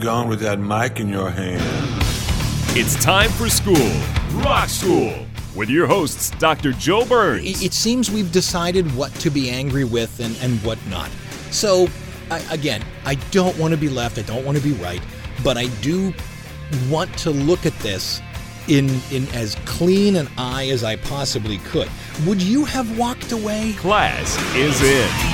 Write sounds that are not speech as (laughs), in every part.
Where you going with that mic in your hand? It's time for school, Rock School, with your hosts, Dr. Joe Burns. It, it seems we've decided what to be angry with and, and what not. So, I, again, I don't want to be left, I don't want to be right, but I do want to look at this in, in as clean an eye as I possibly could. Would you have walked away? Class is in.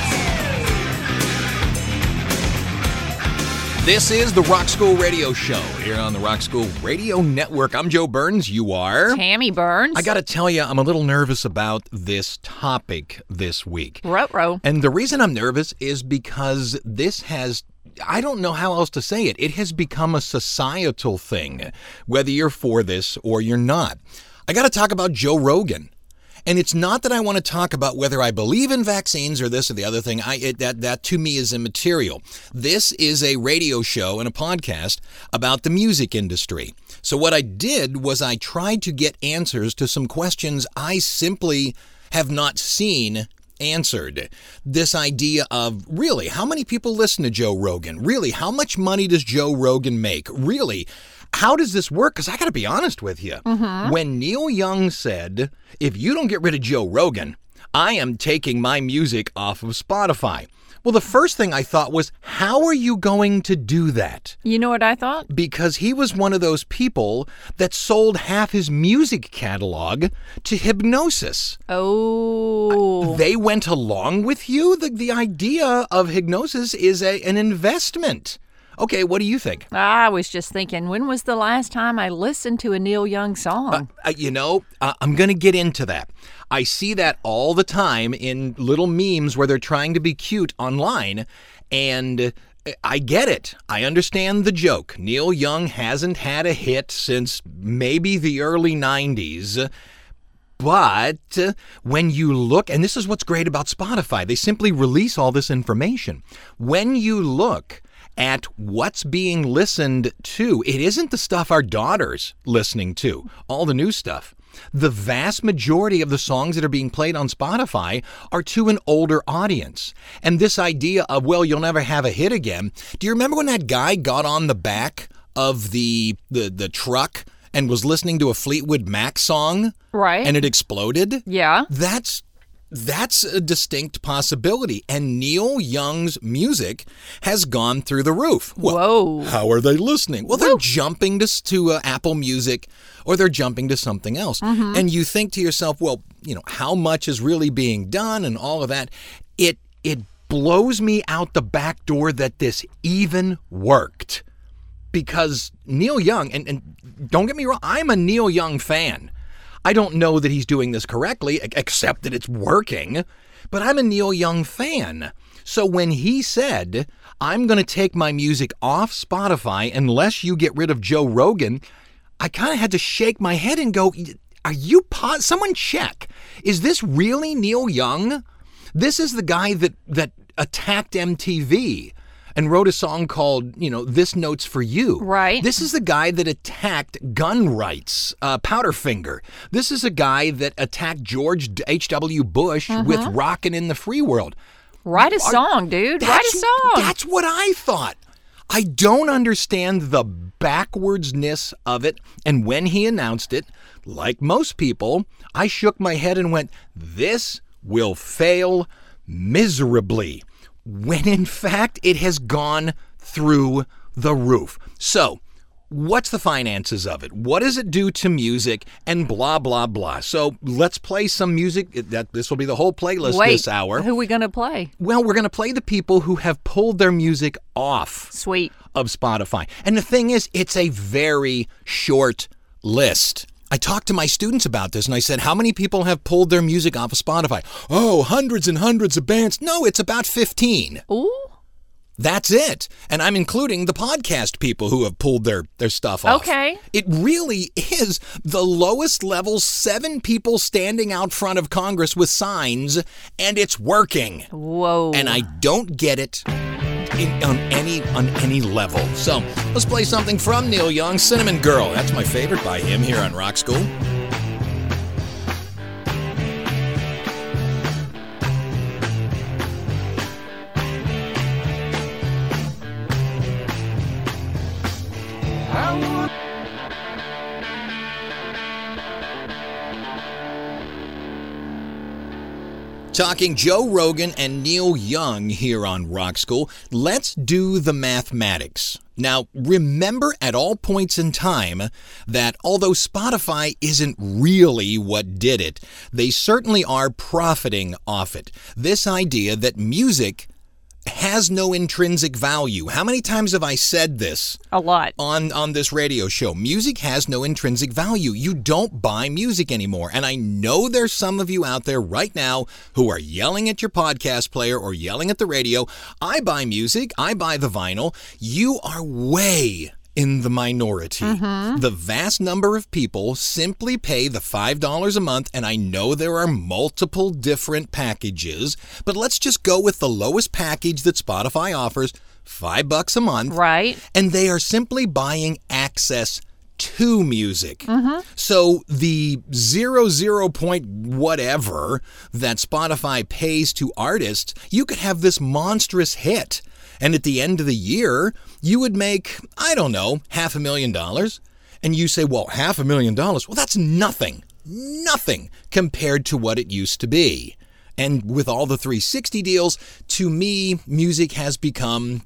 This is the Rock School Radio Show here on the Rock School Radio Network. I'm Joe Burns. You are? Tammy Burns. I got to tell you, I'm a little nervous about this topic this week. Ruh-roh. And the reason I'm nervous is because this has I don't know how else to say it. It has become a societal thing, whether you're for this or you're not. I got to talk about Joe Rogan. And it's not that I want to talk about whether I believe in vaccines or this or the other thing. I it, that that to me is immaterial. This is a radio show and a podcast about the music industry. So what I did was I tried to get answers to some questions I simply have not seen answered. This idea of really, how many people listen to Joe Rogan? Really, how much money does Joe Rogan make? Really, how does this work? Because I got to be honest with you. Mm-hmm. When Neil Young said, if you don't get rid of Joe Rogan, I am taking my music off of Spotify. Well, the first thing I thought was, how are you going to do that? You know what I thought? because he was one of those people that sold half his music catalog to Hipgnosis. Oh. They went along with you. The, the idea of Hipgnosis is a, an investment. Okay, what do you think? I was just thinking, when was the last time I listened to a Neil Young song? Uh, you know, uh, I'm going to get into that. I see that all the time in little memes where they're trying to be cute online, and uh, I get it. I understand the joke. Neil Young hasn't had a hit since maybe the early 90s. But uh, when you look, and this is what's great about Spotify, they simply release all this information. When you look at what's being listened to, it isn't the stuff our daughter's listening to, all the new stuff. The vast majority of the songs that are being played on Spotify are to an older audience. And this idea of, well, you'll never have a hit again. Do you remember when that guy got on the back of the the, the truck and was listening to a Fleetwood Mac song? Right. And it exploded? yeah. That's that's a distinct possibility. And Neil Young's music has gone through the roof. Well, Whoa. how are they listening? Well, they're jumping to, to uh, Apple Music or they're jumping to something else. And you think to yourself, well, you know, how much is really being done and all of that? It it blows me out the back door that this even worked. Because Neil Young, and, and don't get me wrong, I'm a Neil Young fan. I don't know that he's doing this correctly, except that it's working, but I'm a Neil Young fan. So when he said, I'm going to take my music off Spotify unless you get rid of Joe Rogan, I kind of had to shake my head and go, Are you Someone check. Is this really Neil Young? This is the guy that, that attacked MTV and wrote a song called, you know, This Note's for You. Right. This is the guy that attacked gun rights, uh, Powderfinger. This is a guy that attacked George H.W. Bush with Rockin' in the Free World. Write a song, dude. Write a song. That's what I thought. I don't understand the backwardsness of it. And when he announced it, like most people, I shook my head and went, This will fail miserably. When in fact, it has gone through the roof. So, what's the finances of it? What does it do to music? And blah, blah, blah. So, let's play some music. That This will be the whole playlist Wait, this hour. who are we gonna play? Well, we're going to play the people who have pulled their music off Sweet. of Spotify. And the thing is, it's a very short list. I talked to my students about this and I said, How many people have pulled their music off of Spotify? Oh, hundreds and hundreds of bands. No, it's about 15. Ooh. That's it. And I'm including the podcast people who have pulled their, their stuff off. Okay. It really is the lowest level, seven people standing out front of Congress with signs, and it's working. Whoa. And I don't get it in, on any on any level. So let's play something from Neil Young, Cinnamon Girl. That's my favorite by him here on Rock School. Talking Joe Rogan and Neil Young here on Rock School. Let's do the mathematics. Now, remember at all points in time that although Spotify isn't really what did it, they certainly are profiting off it. This idea that music has no intrinsic value. How many times have I said this? a lot. on on this radio show. Music has no intrinsic value. You don't buy music anymore. And I know there's some of you out there right now who are yelling at your podcast player or yelling at the radio. I buy music, I buy the vinyl. You are way in the minority. Mm-hmm. The vast number of people simply pay the $5 a month, and I know there are multiple different packages, but let's just go with the lowest package that Spotify offers, 5 bucks a month Right. and they are simply buying access to music. Mm-hmm. So the zero zero point whatever that Spotify pays to artists, you could have this monstrous hit. And at the end of the year, you would make, I don't know, half a million dollars. And you say, well, half a million dollars. Well, that's nothing, nothing compared to what it used to be. And with all the 360 deals, to me, music has become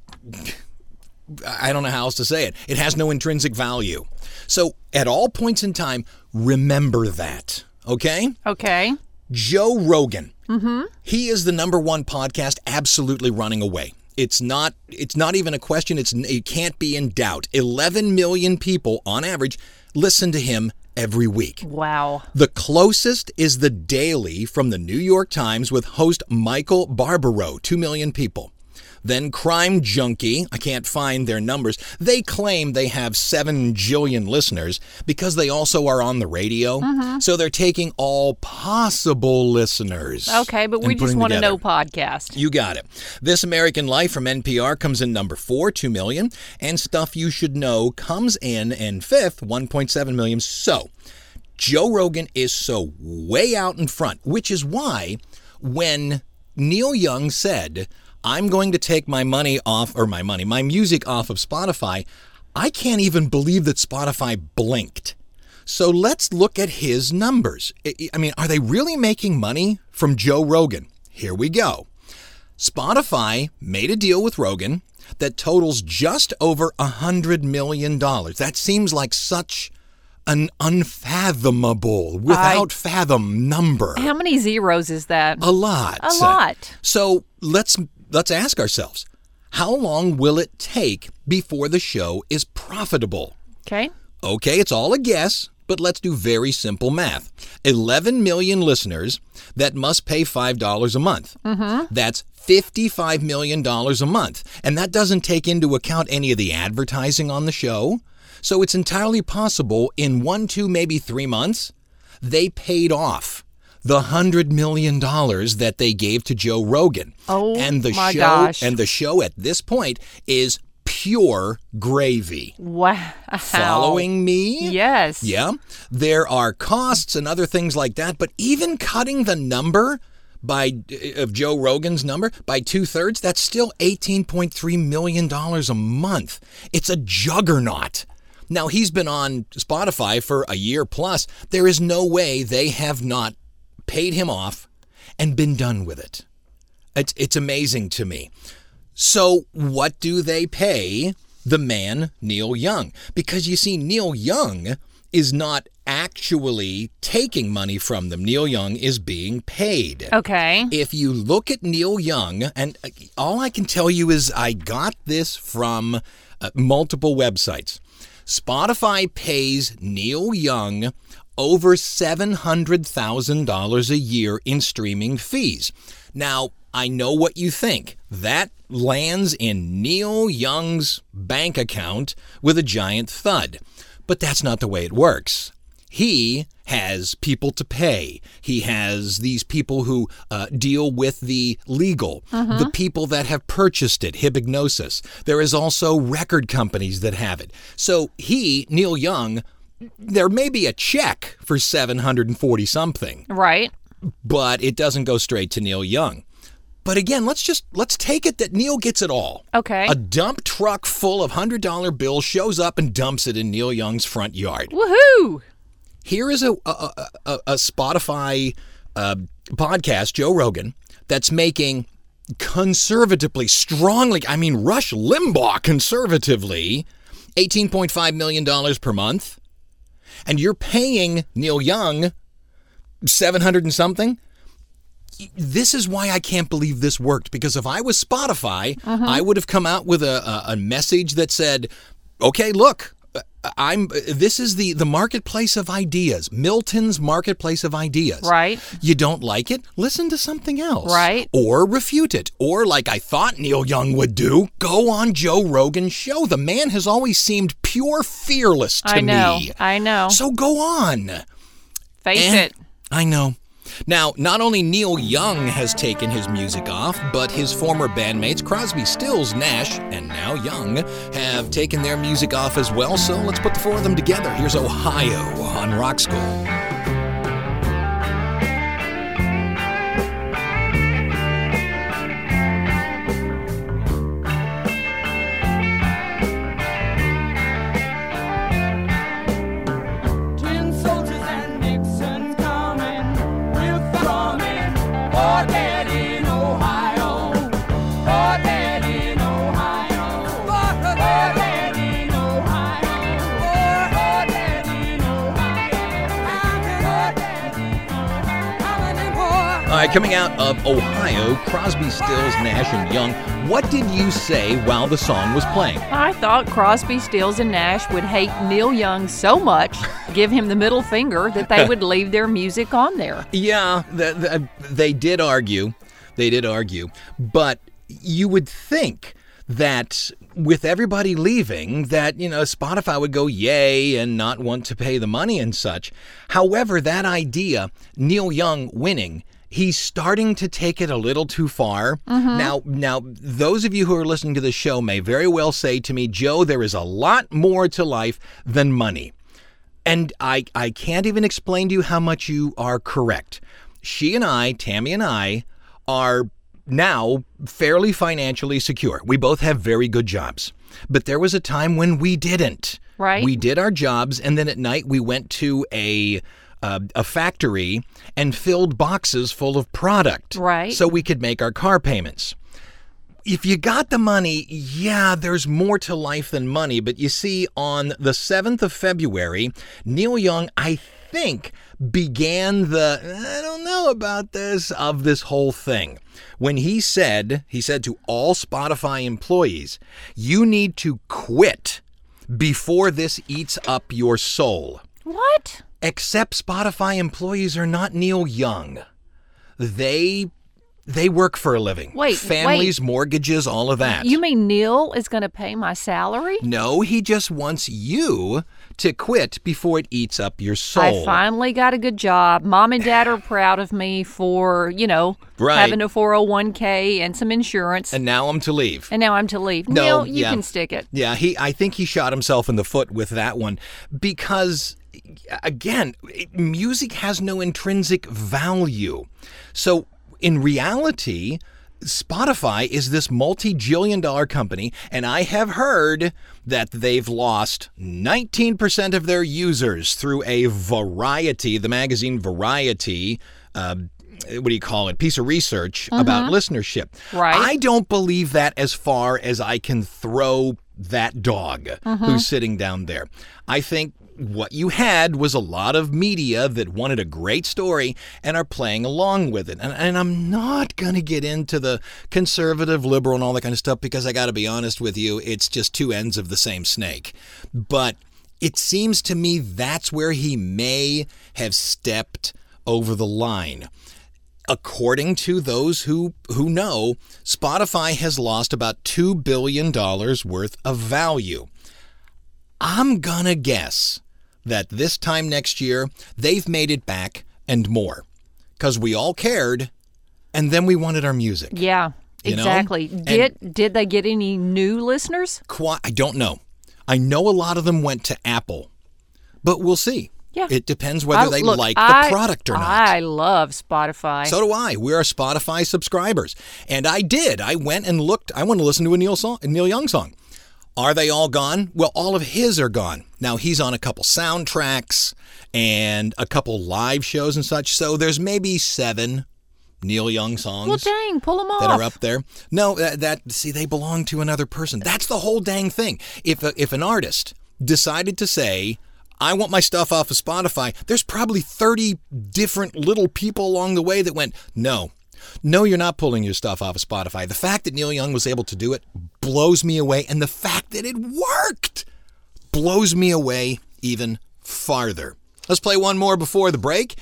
I don't know how else to say it. It has no intrinsic value. So, at all points in time, remember that. Okay? Okay. Joe Rogan. Mm-hmm. He is the number one podcast absolutely running away. It's not it's not even a question. It's it can't be in doubt. 11 million people on average listen to him every week. Wow. The closest is the Daily from the New York Times with host Michael Barbaro, 2 million people. Then Crime Junkie, I can't find their numbers. They claim they have 7 jillion listeners because they also are on the radio. Mm-hmm. So they're taking all possible listeners. Okay, but we just want to know podcast. You got it. This American Life from NPR comes in number four, 2 million. And Stuff You Should Know comes in in fifth, 1.7 million. So, Joe Rogan is so way out in front, which is why when Neil Young said, I'm going to take my money off, or my money, my music off of Spotify, I can't even believe that Spotify blinked. So let's look at his numbers. I I mean, are they really making money from Joe Rogan? Here we go. Spotify made a deal with Rogan that totals just over a hundred million dollars. That seems like such an unfathomable, without fathom number. How many zeros is that? A lot. A lot. So let's let's ask ourselves, how long will it take before the show is profitable? Okay. Okay, it's all a guess, but let's do very simple math. 11 million listeners that must pay $5 a month. Mm-hmm. That's $55 million a month. And that doesn't take into account any of the advertising on the show. So it's entirely possible in one, two, maybe three months, they paid off the hundred million dollars that they gave to Joe Rogan. Oh, and the my show gosh. and the show at this point is pure gravy. Wow. Following me? Yes. Yeah. There are costs and other things like that, but even cutting the number by of Joe Rogan's number by two thirds, that's still $18.3 million a month. It's a juggernaut. Now he's been on Spotify for a year plus. There is no way they have not paid him off and been done with it. It's it's amazing to me. So, what do they pay the man Neil Young? Because you see, Neil Young is not actually taking money from them. Neil Young is being paid. Okay. If you look at Neil Young, and all I can tell you is I got this from uh, multiple websites. Spotify pays Neil Young over $700,000 a year in streaming fees. Now, I know what you think. That lands in Neil Young's bank account with a giant thud. But that's not the way it works. He has people to pay. He has these people who uh, deal with the legal, the people that have purchased it, Hipgnosis. There is also record companies that have it. So he, Neil Young, there may be a check for 740 something Right. but it doesn't go straight to Neil Young. But again, let's just let's take it that Neil gets it all. Okay. A dump truck full of hundred dollar bills shows up and dumps it in Neil Young's front yard. Woohoo! Here is a a, a, a, Spotify uh, podcast, Joe Rogan, that's making conservatively, strongly. I mean, Rush Limbaugh conservatively, eighteen point five million dollars per month, and you're paying Neil Young seven hundred and something. This is why I can't believe this worked. Because if I was Spotify, uh-huh. I would have come out with a, a, a message that said, "Okay, look, I'm. This is the the marketplace of ideas. Milton's marketplace of ideas. Right. You don't like it? Listen to something else. Right. Or refute it. Or like I thought Neil Young would do, go on Joe Rogan's show. The man has always seemed pure fearless to I know. me. I know. So go on. Face Eh, it. I know. Now, not only Neil Young has taken his music off, but his former bandmates Crosby, Stills, Nash, and now Young have taken their music off as well. So let's put the four of them together. Here's Ohio on Rock School. Coming out of Ohio, Crosby, Stills, Nash, and Young. What did you say while the song was playing? I thought Crosby, Stills, and Nash would hate Neil Young so much, give him the middle finger, that they would leave their music on there. Yeah, th th uh, they did argue. They did argue. But you would think that with everybody leaving, that, you know, Spotify would go yay and not want to pay the money and such. However, that idea, Neil Young winning, he's starting to take it a little too far. Mm-hmm. Now, now those of you who are listening to the show may very well say to me, Joe, there is a lot more to life than money. And I, I can't even explain to you how much you are correct. She and I, Tammy and I, are now fairly financially secure. We both have very good jobs. But there was a time when we didn't. Right. We did our jobs, and then at night we went to a uh, a factory and filled boxes full of product, Right. So we could make our car payments if you got the money, yeah, there's more to life than money. But you see, on the 7th of February, Neil Young, I think, began the I don't know about this of this whole thing. When he said, he said to all Spotify employees, you need to quit before this eats up your soul. What? Except Spotify employees are not Neil Young. They they work for a living. Wait, families, mortgages, all of that. You mean Neil is going to pay my salary? no, he just wants you to quit before it eats up your soul. I finally got a good job. Mom and dad are (sighs) proud of me for, you know, Right. having a 401k and some insurance. and now I'm to leave. And now I'm to leave. No, Neil, you yeah. can stick it. Yeah, he. I think he shot himself in the foot with that one because, again, music has no intrinsic value. So in reality, Spotify is this multi-jillion dollar company, and I have heard that they've lost 19% of their users through a Variety, the magazine Variety. Uh, what do you call it? Piece of research about listenership. Right. I don't believe that as far as I can throw that dog who's sitting down there. I think what you had was a lot of media that wanted a great story and are playing along with it. And, and I'm not going to get into the conservative, liberal, and all that kind of stuff because I got to be honest with you, it's just two ends of the same snake. But It seems to me that's where he may have stepped over the line. According to those who, who know, Spotify has lost about $2 billion worth of value. I'm gonna guess that this time next year, they've made it back and more. Because we all cared, and then we wanted our music. Yeah, You know? exactly. And- Did did they get any new listeners? Qui- I don't know. I know a lot of them went to Apple, but we'll see. Yeah. It depends whether I- they look, like the I- product or not. I love Spotify. So do I. We are Spotify subscribers, and I did. I went and looked. I want to listen to a Neil song, a Neil Young song. Are they all gone? Well, all of his are gone. Now he's on a couple soundtracks and a couple live shows and such. So there's maybe seven Neil Young songs well, dang, pull them off. that are up there. No, that, that see they belong to another person. That's the whole dang thing. If a, if an artist decided to say, "I want my stuff off of Spotify," there's probably 30 different little people along the way that went, "No. No, you're not pulling your stuff off of Spotify." The fact that Neil Young was able to do it blows me away, and the fact that it worked blows me away even farther. Let's play one more before the break.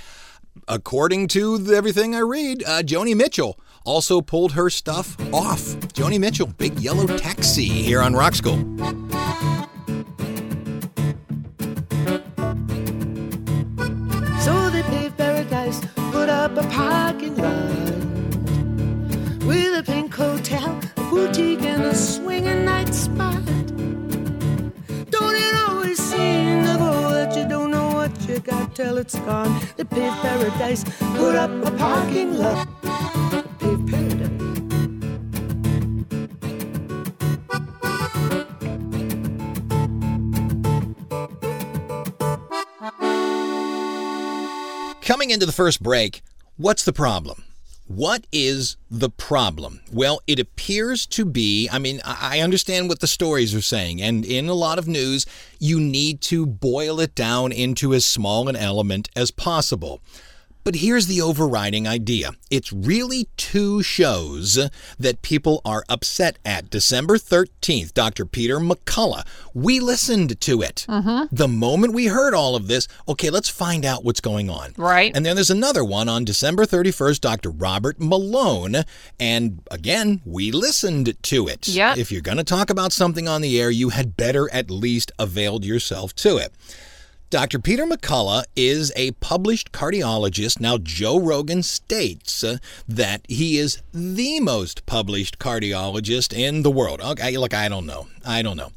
According to everything I read, uh, Joni Mitchell also pulled her stuff off. Joni Mitchell, Big Yellow Taxi here on Rock School. So they paved paradise, put up a parking lot with a pink hotel, a boutique, and a swinging night spot. Don't it always seem to go that you don't know what you got till it's gone? They paved paradise, put up a parking lot. Paved paradise. Coming into the first break, what's the problem? What is the problem? Well, it appears to be, I mean, I understand what the stories are saying, and in a lot of news, you need to boil it down into as small an element as possible. But here's the overriding idea it's really two shows that people are upset at. December 13th, Dr. Peter McCullough. We listened to it. Mm-hmm. The moment we heard all of this, okay, let's find out what's going on. Right. And then there's another one on December 31st, Dr. Robert Malone. And again, we listened to it. Yep. If you're going to talk about something on the air, you had better at least availed yourself to it. Dr. Peter McCullough is a published cardiologist. Now, Joe Rogan states uh, that he is the most published cardiologist in the world. Okay, look, I don't know. I don't know.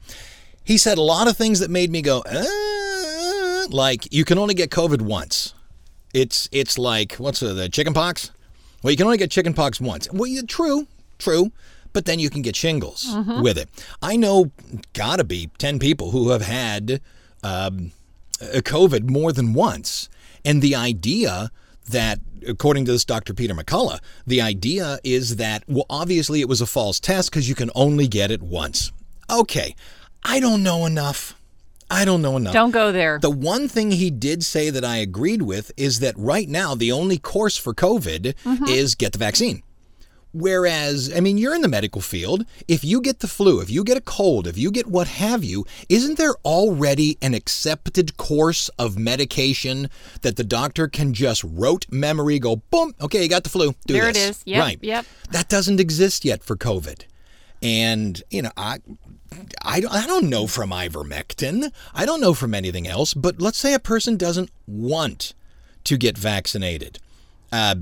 He said a lot of things that made me go, uh, like you can only get COVID once. It's it's like what's the, chicken pox? Well, you can only get chicken pox once. Well, yeah, true, true. But then you can get shingles with it. I know, gotta be ten people who have had um, uh, Uh, COVID more than once, and the idea that, according to this Dr. Peter McCullough, the idea is that well, obviously it was a false test because you can only get it once. Okay, I don't know enough. I don't know enough. Don't go there. The one thing he did say that I agreed with is that right now the only course for COVID mm-hmm. is get the vaccine. Whereas, I mean, you're in the medical field. If you get the flu, if you get a cold, if you get what have you, isn't there already an accepted course of medication that the doctor can just rote memory go, boom, okay, you got the flu. Do There it this. is. Yep, right. yep. That doesn't exist yet for COVID. And, you know, I, I, I don't know from ivermectin. I don't know from anything else. But let's say a person doesn't want to get vaccinated. Uh,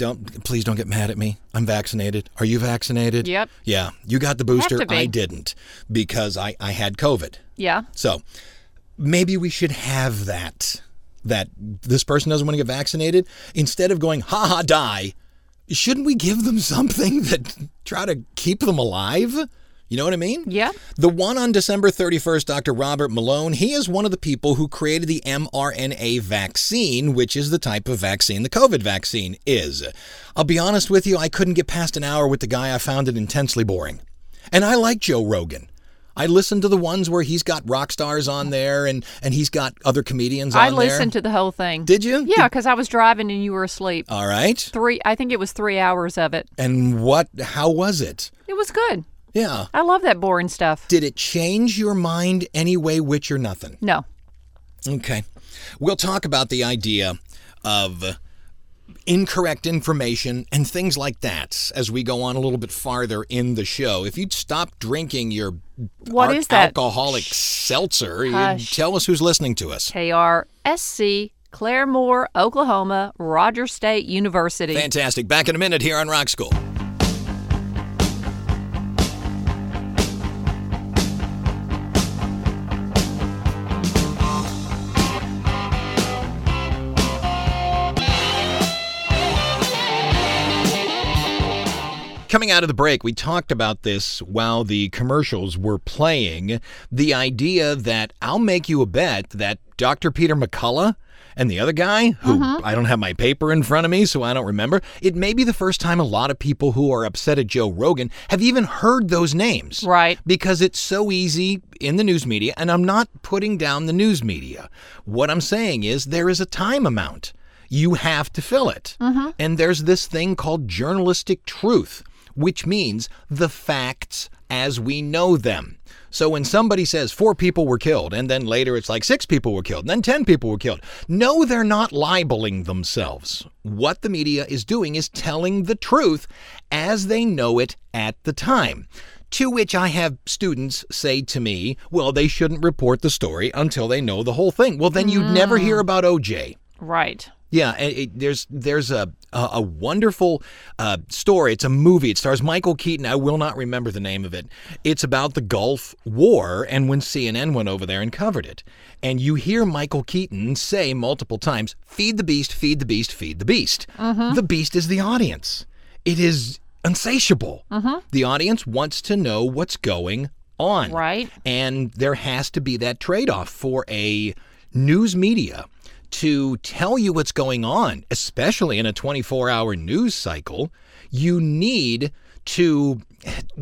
don't please don't get mad at me. I'm vaccinated. Are you vaccinated? Yep. Yeah, you got the booster. I didn't because I I had COVID. yeah. So maybe we should have that. That this person doesn't want to get vaccinated. Instead of going ha ha die, shouldn't we give them (laughs) something that try to keep them alive? You know what I mean? Yeah. The one on December 31st, Dr. Robert Malone, he is one of the people who created the mRNA vaccine, which is the type of vaccine the COVID vaccine is. I'll be honest with you, I couldn't get past an hour with the guy. I found it intensely boring. And I like Joe Rogan. I listened to the ones where he's got rock stars on there and, and he's got other comedians on I there. listened to the whole thing. Did you? Yeah, because I was driving and you were asleep. All right. Three, I think it was three hours of it. And what, how was it? It was good. Yeah. I love that boring stuff. Did it change your mind any way, which or nothing? No, Okay. We'll talk about the idea of incorrect information and things like that as we go on a little bit farther in the show. If you'd stop drinking your What ar- is that? alcoholic seltzer, you'd Hush. tell us who's listening to us. KRSC, Claremore, Oklahoma, Rogers State University. Fantastic. Back in a minute here on Rock School. Coming out of the break, we talked about this while the commercials were playing. The idea that I'll make you a bet that Dr. Peter McCullough and the other guy, who mm-hmm. I don't have my paper in front of me, so I don't remember, it may be the first time a lot of people who are upset at Joe Rogan have even heard those names. Right. Because it's so easy in the news media, and I'm not putting down the news media. What I'm saying is there is a time amount. You have to fill it. Mm-hmm. And there's this thing called journalistic truth, which means the facts as we know them. So when somebody says four people were killed, and then later it's like six people were killed, and then 10 people were killed, no, they're not libeling themselves. What the media is doing is telling the truth as they know it at the time. To which I have students say to me, well, they shouldn't report the story until they know the whole thing. Well, then you'd never hear mm. about OJ. Right. Yeah, it, there's there's a a, a wonderful uh, story. It's a movie. It stars Michael Keaton. I will not remember the name of it. It's about the Gulf War and when CNN went over there and covered it. And you hear Michael Keaton say multiple times, "Feed the beast, feed the beast, feed the beast." The beast is the audience. It is insatiable. The audience wants to know what's going on. Right. And there has to be that trade off for a news media to tell you what's going on, especially in a 24 hour news cycle. You need to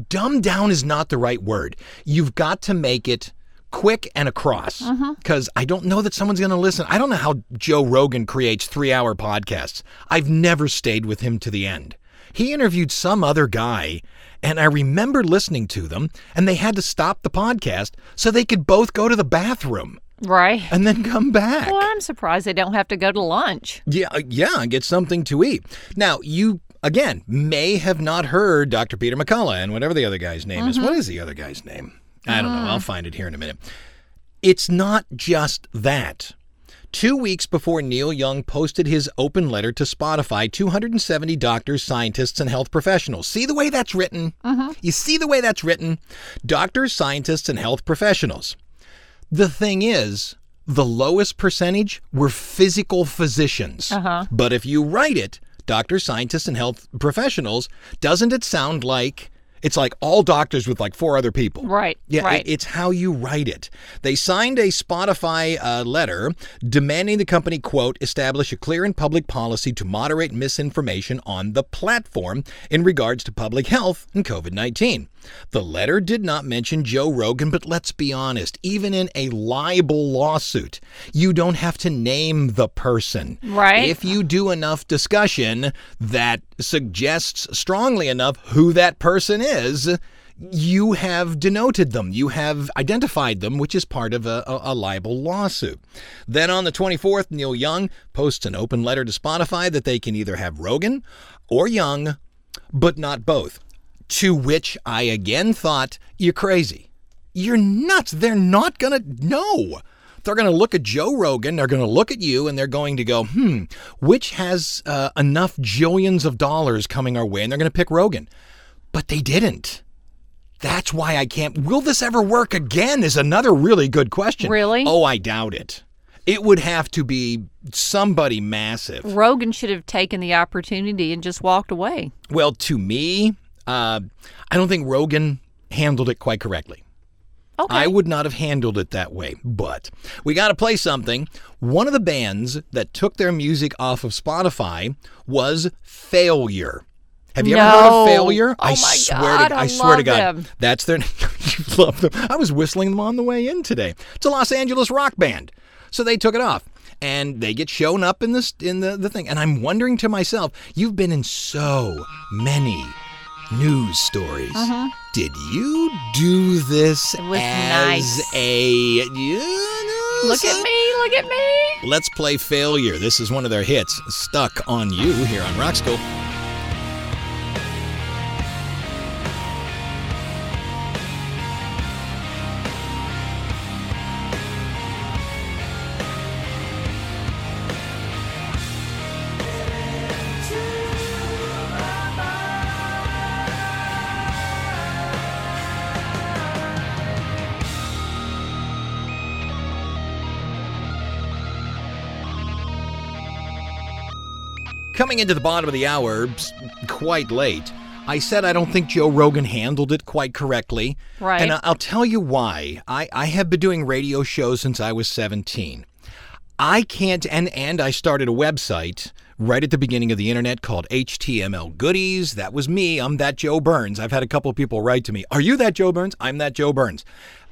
dumb down is not the right word. You've got to make it quick and across uh-huh. because I don't know that someone's going to listen. I don't know how Joe Rogan creates three hour podcasts. I've never stayed with him to the end. He interviewed some other guy, and I remember listening to them, and they had to stop the podcast so they could both go to the bathroom Right. and then come back. Well, I'm surprised they don't have to go to lunch. Yeah, uh, yeah, get something to eat. Now, you again may have not heard Dr. Peter McCullough and whatever the other guy's name is. Mm-hmm. What is the other guy's name? I don't know. Mm. I'll find it here in a minute. It's not just that. Two weeks before Neil Young posted his open letter to Spotify, 270 doctors, scientists, and health professionals. See the way that's written? Mm-hmm. You see the way that's written? Doctors, scientists, and health professionals. The thing is, the lowest percentage were physical physicians. But if you write it, doctors, scientists, and health professionals, doesn't it sound like it's like all doctors with like four other people? Right, Yeah, right. it- it's how you write it. They signed a Spotify uh, letter demanding the company, quote, establish a clear and public policy to moderate misinformation on the platform in regards to public health and COVID 19. The letter did not mention Joe Rogan, but let's be honest, even in a libel lawsuit, you don't have to name the person. Right. If you do enough discussion that suggests strongly enough who that person is, you have denoted them. You have identified them, which is part of a, a, a libel lawsuit. Then on the 24th, Neil Young posts an open letter to Spotify that they can either have Rogan or Young, but not both. To which I again thought, you're crazy. You're nuts. They're not going to know. They're going to look at Joe Rogan, they're going to look at you, and they're going to go, hmm, which has uh, enough jillions of dollars coming our way? And they're going to pick Rogan. But they didn't. That's why I can't. Will this ever work again? Is another really good question. Really? Oh, I doubt it. It would have to be somebody massive. Rogan should have taken the opportunity and just walked away. Well, to me, uh, I don't think Rogan handled it quite correctly. Okay. I would not have handled it that way. But we got to play something. One of the bands that took their music off of Spotify was Failure. Have you ever heard of Failure? Oh I my swear God, to I swear to God. them. That's their (laughs) you love them. I was whistling them on the way in today. It's a Los Angeles rock band. So they took it off. And they get shown up in this in the, the thing. And I'm wondering to myself, you've been in so many news stories. Uh-huh. Did you do this. It was as nice. a you know, Look at me, look look at me. Let's play Failure. This is one of their hits, Stuck on You, here on Rock School. Coming into the bottom of the hour, quite late, I said I don't think Joe Rogan handled it quite correctly. Right. And I'll tell you why. I, I have been doing radio shows since I was 17. I can't, and, and I started a website right at the beginning of the internet called HTML Goodies. That was me. I'm that Joe Burns. I've had a couple of people write to me, Are you that Joe Burns? I'm that Joe Burns.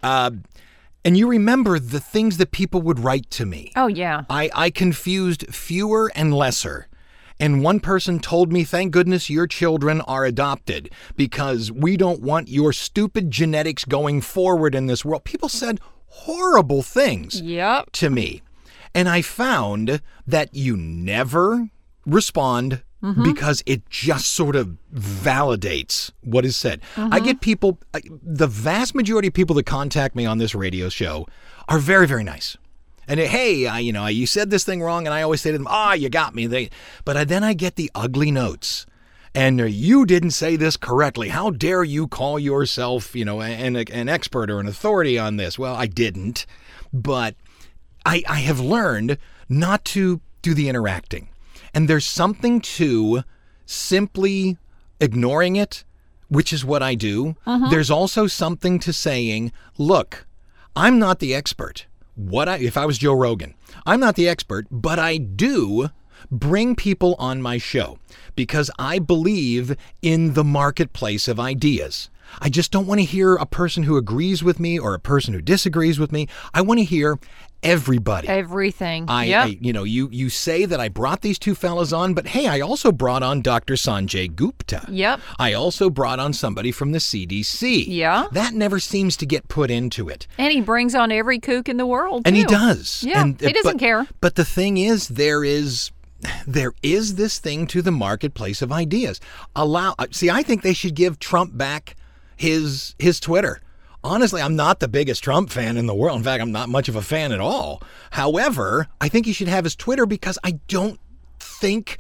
Uh, and you remember the things that people would write to me. Oh yeah. I, I confused fewer and lesser. And one person told me, thank goodness your children are adopted because we don't want your stupid genetics going forward in this world. People said horrible things Yep. to me. And I found that you never respond mm-hmm. because it just sort of validates what is said. I mm-hmm. get people, uh, the vast majority of people that contact me on this radio show are very, very nice. And hey, I, you know, you said this thing wrong, and I always say to them, "Ah, you got me." They, but I, then I get the ugly notes, and uh, you didn't say this correctly. How dare you call yourself, you know, an, an expert or an authority on this? Well, I didn't, but I, I have learned not to do the interacting. And there's something to simply ignoring it, which is what I do. There's also something to saying, look, I'm not the expert. What I if I was Joe Rogan, I'm not the expert, but I do bring people on my show because I believe in the marketplace of ideas. I just don't want to hear a person who agrees with me or a person who disagrees with me. I want to hear everybody. Everything. I, yep. I, you know, you you say that I brought these two fellas on, but hey, I also brought on Dr. Sanjay Gupta. Yep. I also brought on somebody from the CDC. Yeah. That never seems to get put into it. and he brings on every kook in the world. And he does. Yeah, And, he doesn't but- care. But the thing is, there is. There is this thing to the marketplace of ideas. Allow uh, see, I think they should give Trump back his his Twitter. Honestly, I'm not the biggest Trump fan in the world. In fact, I'm not much of a fan at all. However, I think he should have his Twitter because I don't think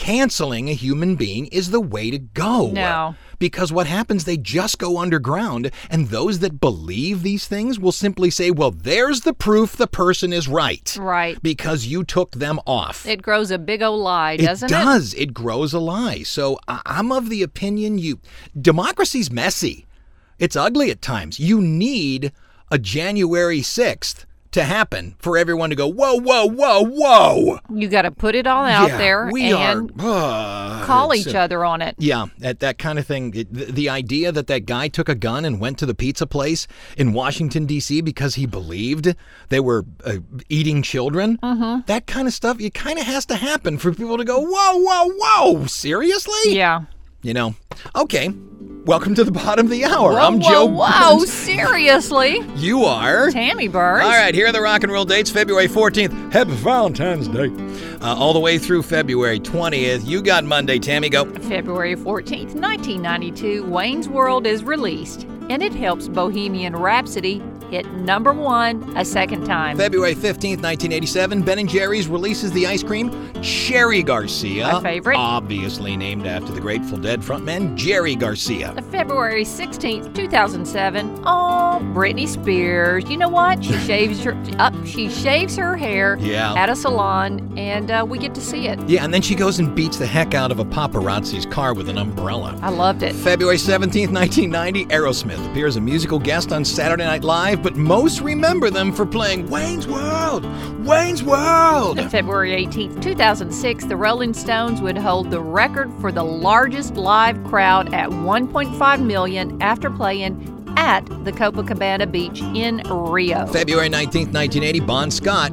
canceling a human being is the way to go. No. Because what happens, they just go underground, and those that believe these things will simply say, well, there's the proof the person is right. Right. Because you took them off. It grows a big old lie, doesn't it? does. It grows a lie. So I'm of the opinion you democracy's messy. It's ugly at times. You need a January 6th to happen for everyone to go, whoa, whoa, whoa, whoa. You got to put it all out Yeah, there we and are uh, call each uh, other on it. Yeah, that, that kind of thing. It- the, the idea that that guy took a gun and went to the pizza place in Washington, D.C. because he believed they were uh, eating children, Mm-hmm. that kind of stuff, it kind of has to happen for people to go, whoa, whoa, whoa, seriously? Yeah. You know, okay. Welcome to the bottom of the hour. Whoa, I'm whoa, Joe. whoa, Burns. seriously? You are. Tammy Burns. All right, here are the rock and roll dates February 14th. Happy Valentine's Day. Uh, all the way through February 20th. You got Monday, Tammy. Go. February 14th, 1992, Wayne's World is released, and it helps Bohemian Rhapsody hit number one a second time. February 15th, 1987, Ben & Jerry's releases the ice cream Cherry Garcia. My favorite. Obviously named after the Grateful Dead frontman Jerry Garcia. February 16th, 2007. Oh, Britney Spears. You know what? She (laughs) shaves her up. she shaves her hair Yeah. at a salon, and uh, we get to see it. Yeah, and then she goes and beats the heck out of a paparazzi's car with an umbrella. I loved it. February 17th, 1990, Aerosmith appears a musical guest on Saturday Night Live, but most remember them for playing Wayne's World! Wayne's World! February 18, 2006, the Rolling Stones would hold the record for the largest live crowd at 1.5 million after playing at the Copacabana Beach in Rio. February 19, 1980, Bon Scott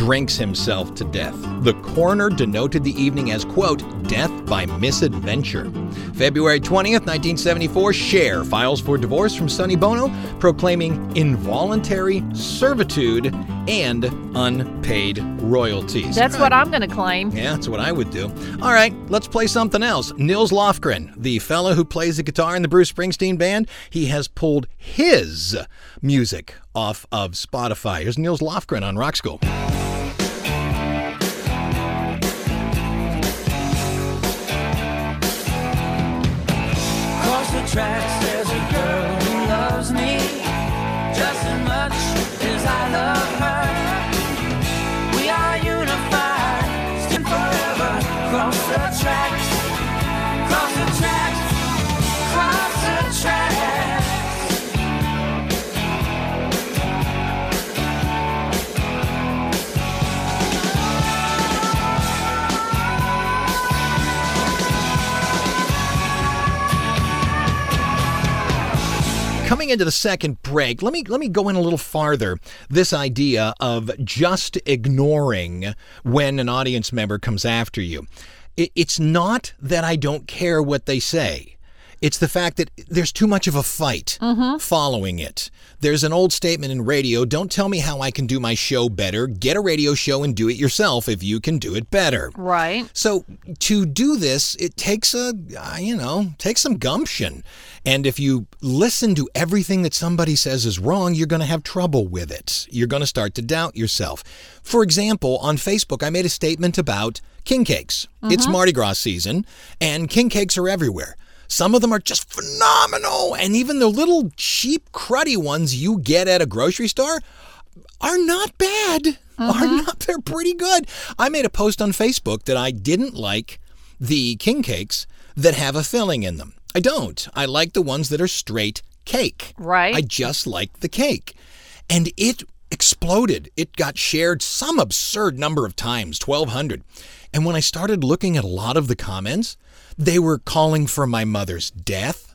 drinks himself to death. The coroner denoted the evening as, quote, death by misadventure. February 20th, 1974, Cher files for divorce from Sonny Bono, proclaiming involuntary servitude and unpaid royalties. That's what I'm going to claim. Yeah, that's what I would do. All right, let's play something else. Nils Lofgren, the fellow who plays the guitar in the Bruce Springsteen band, he has pulled his music off of Spotify. Here's Nils Lofgren on Rock School. Tracks, Coming into the second break, let me let me go in a little farther. This idea of just ignoring when an audience member comes after you. It, it's not that I don't care what they say. It's the fact that there's too much of a fight following it. There's an old statement in radio don't tell me how I can do my show better. Get a radio show and do it yourself if you can do it better. Right. So to do this, it takes a, uh, you know, takes some gumption. And if you listen to everything that somebody says is wrong, you're going to have trouble with it. You're going to start to doubt yourself. For example, on Facebook, I made a statement about king cakes. It's Mardi Gras season, and king cakes are everywhere. Some of them are just phenomenal, and even the little cheap, cruddy ones you get at a grocery store are not bad. Are uh-huh. not they're pretty good. I made a post on Facebook that I didn't like the king cakes that have a filling in them. I don't. I like the ones that are straight cake. Right. I just like the cake. And it exploded. It got shared some absurd number of times, 1200. And when I started looking at a lot of the comments, they were calling for my mother's death.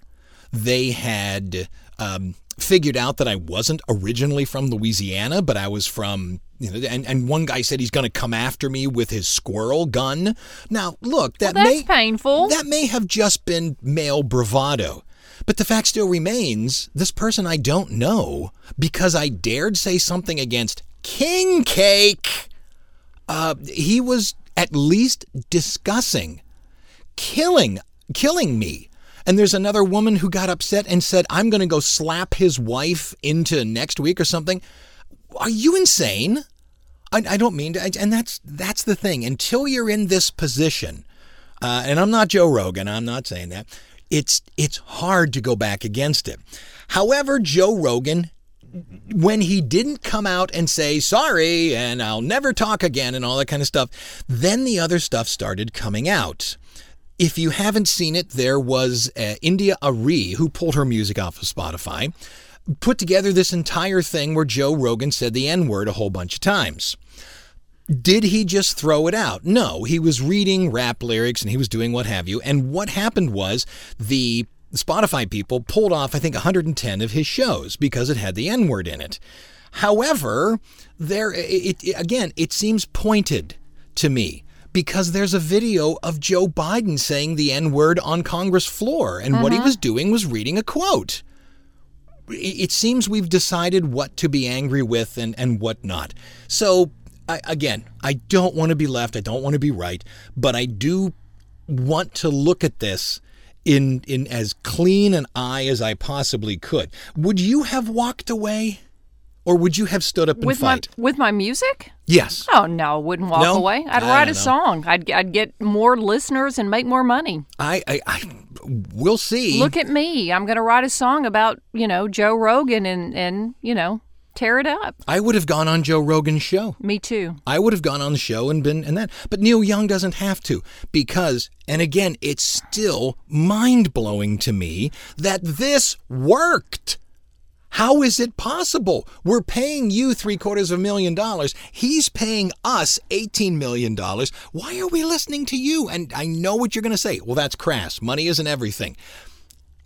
They had um, figured out that I wasn't originally from Louisiana, but I was from, you know, and, and one guy said he's going to come after me with his squirrel gun. Now, look, that That's may painful. that may have just been male bravado. But the fact still remains this person I don't know, because I dared say something against King Cake, uh, he was at least discussing killing killing me. And there's another woman who got upset and said, I'm going to go slap his wife into next week or something. Are you insane? I, I don't mean to. And that's that's the thing. Until you're in this position, uh, and I'm not Joe Rogan. I'm not saying that. It's it's hard to go back against it. However, Joe Rogan, when he didn't come out and say sorry and I'll never talk again and all that kind of stuff, then the other stuff started coming out. If you haven't seen it, there was uh, India Arie who pulled her music off of Spotify, put together this entire thing where Joe Rogan said the N word a whole bunch of times. Did he just throw it out? No, he was reading rap lyrics and he was doing what have you. And what happened was the Spotify people pulled off, I think, 110 of his shows because it had the N word in it. However, there, it, it, again, it seems pointed to me because there's a video of Joe Biden saying the N word on Congress floor, and what he uh-huh. was doing was reading a quote it it seems we've decided what to be angry with and, and what not. So, I, again, I don't want to be left. I don't want to be right. But I do want to look at this in, in as clean an eye as I possibly could. Would you have walked away? Or would you have stood up and with my with my music? yes. Oh no, I wouldn't walk No? away. I'd I write a know. song. I'd I'd get more listeners and make more money. I, I, I we'll see. Look at me. I'm going to write a song about, you know, Joe Rogan and and, you know, tear it up. I would have gone on Joe Rogan's show. Me too. I would have gone on the show and been and that. But Neil Young doesn't have to because, and again, it's still mind blowing to me that this worked. How is it possible? We're paying you three quarters of a million dollars. He's paying us $18 million. Why are we listening to you? And I know what you're going to say. Well, that's crass. Money isn't everything.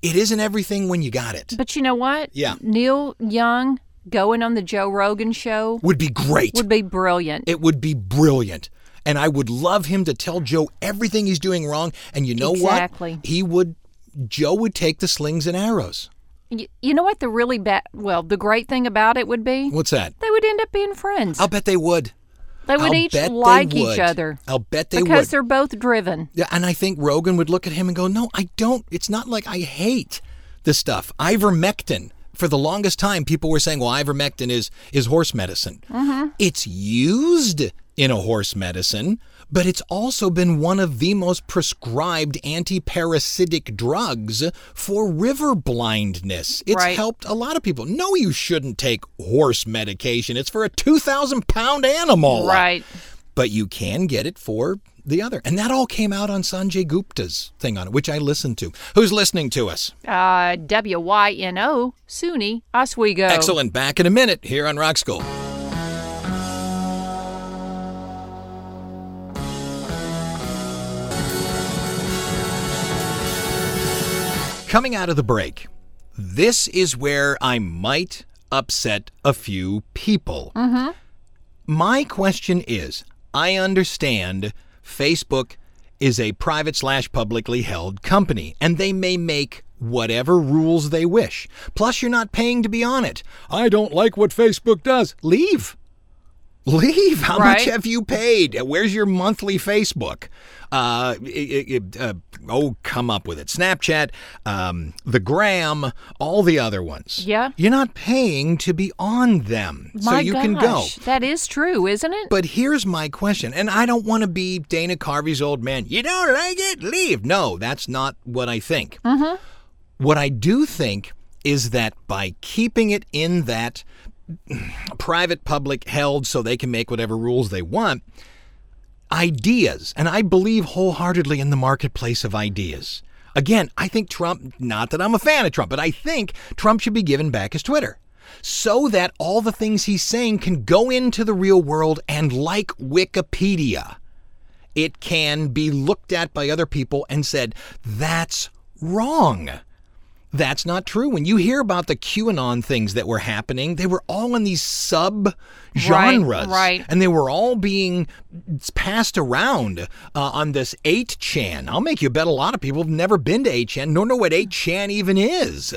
It isn't everything when you got it. But you know what? Yeah. Neil Young going on the Joe Rogan show Would be great. would be brilliant. It would be brilliant. And I would love him to tell Joe everything he's doing wrong. And you know Exactly. what? He would, Joe would take the slings and arrows. You know what the really bad, well, the great thing about it would be? What's that? They would end up being friends. I'll bet they would. they would I'll each like each other. I'll bet they because would. Because they're both driven. Yeah, and I think Rogan would look at him and go, "No, I don't. It's not like I hate this stuff. Ivermectin. For the longest time, people were saying, "Well, ivermectin is is horse medicine. Mm-hmm. It's used in a horse medicine, but it's also been one of the most prescribed anti-parasitic drugs for river blindness. It's Right. helped a lot of people. No, you shouldn't take horse medication. It's for a two thousand pound animal. Right. But you can get it for the other. And that all came out on Sanjay Gupta's thing on it, which I listened to. Who's listening to us? Uh, W Y N O, SUNY Oswego. Excellent. Back in a minute here on Rock School. Coming out of the break, this is where I might upset a few people. Mm-hmm. My question is I understand Facebook is a private slash publicly held company, and they may make whatever rules they wish. Plus, you're not paying to be on it. I don't like what Facebook does. Leave. Leave. How much have you paid? Where's your monthly Facebook? Uh, it- it- uh, oh, come up with it. Snapchat, um, the Gram, all the other ones. Yeah. You're not paying to be on them, so you gosh, can go. That is true, isn't it? But here's my question, and I don't want to be Dana Carvey's old man. You don't like it? Leave. No, that's not what I think. What I do think is that by keeping it in that private, public held so they can make whatever rules they want, ideas, and I believe wholeheartedly in the marketplace of ideas. Again, I think Trump, not that I'm a fan of Trump, but I think Trump should be given back his Twitter so that all the things he's saying can go into the real world and, like Wikipedia, it can be looked at by other people and said, that's wrong. That's not true. When you hear about the QAnon things that were happening, they were all in these sub genres. right. And they were all being passed around uh, on this 8chan. I'll make you bet a lot of people have never been to 8chan, nor know what 8chan even is.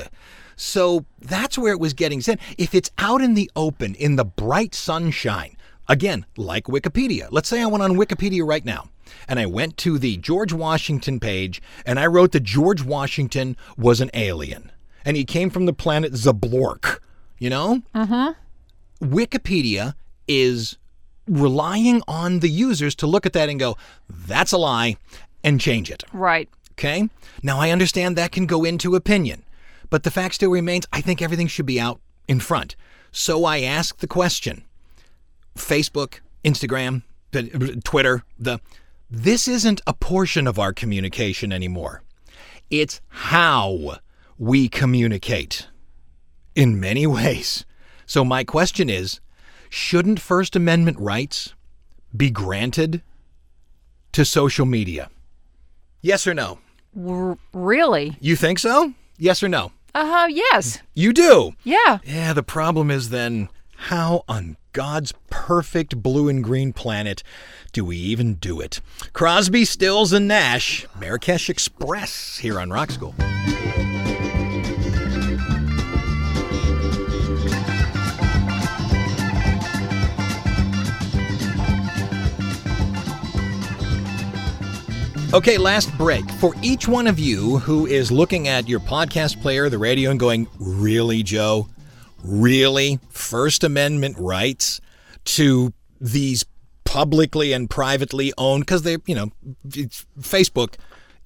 So that's where it was getting sent. If it's out in the open, in the bright sunshine, again, like Wikipedia. Let's say I went on Wikipedia right now and I went to the George Washington page and I wrote that George Washington was an alien and he came from the planet Zablork. You know? Uh-huh. Wikipedia is relying on the users to look at that and go, that's a lie, and change it. right. Okay? Now, I understand that can go into opinion, but the fact still remains I think everything should be out in front. So I ask the question Facebook, Instagram, uh, Twitter, the this isn't a portion of our communication anymore. It's how we communicate in many (laughs) ways. So my question is, shouldn't First Amendment rights be granted to social media? Yes or no? R- really? You think so? Yes or no? Uh huh. Yes. You do. Yeah. Yeah, the problem is then how on God's perfect blue and green planet do we even do it? Crosby, Stills, and Nash, Marrakesh Express here on Rock School. Okay, last break. For each one of you who is looking at your podcast player, the radio, and going, Really, Joe? Really? First Amendment rights to these publicly and privately owned, because they, you know, it's, Facebook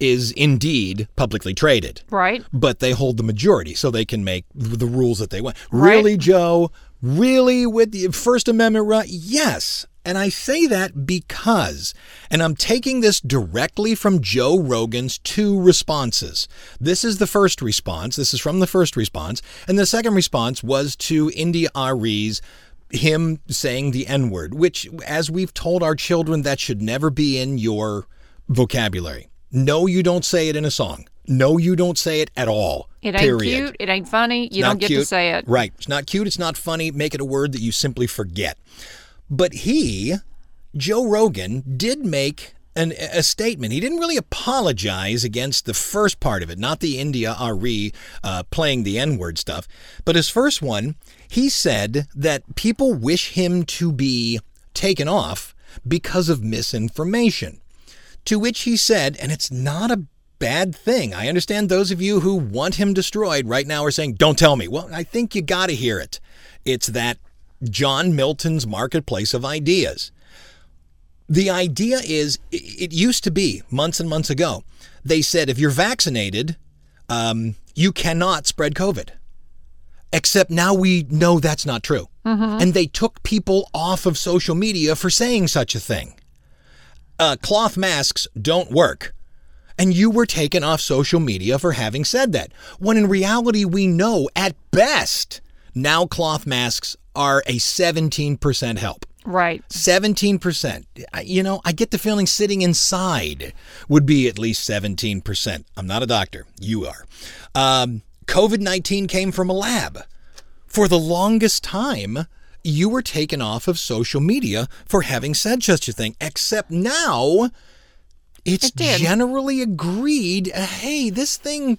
is indeed publicly traded Right. but they hold the majority, so they can make the rules that they want. Right. Really, Joe? Really, with the First Amendment right? Yes. And I say that because, and I'm taking this directly from Joe Rogan's two responses. This is the first response. This is from the first response. And the second response was to India Arie's him saying the N word, which, as we've told our children, that should never be in your vocabulary. No, you don't say it in a song. No, you don't say it at all. It ain't period. cute. It ain't funny. You Not don't get cute. to say it. Right. It's not cute. It's not funny. Make it a word that you simply forget. But he, Joe Rogan, did make an, a statement. He didn't really apologize against the first part of it, not the India Arie uh, playing the N word stuff, but his first one, he said that people wish him to be taken off because of misinformation. To which he said, and it's not a bad thing. I understand those of you who want him destroyed right now are saying, don't tell me. Well, I think you got to hear it. It's that John Milton's marketplace of ideas. The idea is, it used to be months and months ago, they said if you're vaccinated, um, you cannot spread COVID. Except now we know that's not true. And they took people off of social media for saying such a thing. Uh, cloth masks don't work. And you were taken off social media for having said that. When in reality, we know at best now cloth masks are a 17% help. Right. 17%. You know, I get the feeling sitting inside would be at least 17%. I'm not a doctor. You are. Um, COVID 19 came from a lab. For the longest time, you were taken off of social media for having said such a thing, except now it's It generally agreed uh, hey, this thing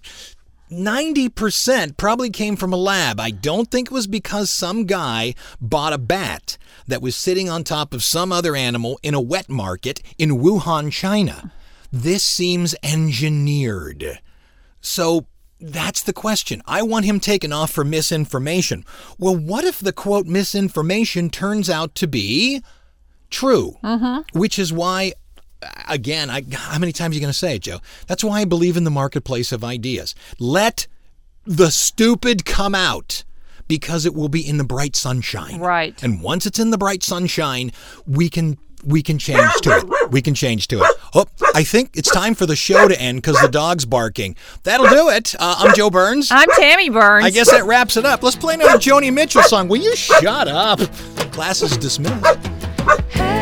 90% probably came from a lab. I don't think it was because some guy bought a bat that was sitting on top of some other animal in a wet market in Wuhan, China. This seems engineered. So that's the question. I want him taken off for misinformation. Well, what if the quote misinformation turns out to be true? Mm-hmm. Which is why, again, I, how many times are you going to say it, Joe? That's why I believe in the marketplace of ideas. Let the stupid come out because it will be in the bright sunshine. Right. And once it's in the bright sunshine, we can we can change to it. We can change to it. Oh, I think it's time for the show to end because the dog's barking. That'll do it. Uh, I'm Joe Burns. I'm Tammy Burns. I guess that wraps it up. Let's play another Joni Mitchell song. Will you shut up? Class is dismissed. Help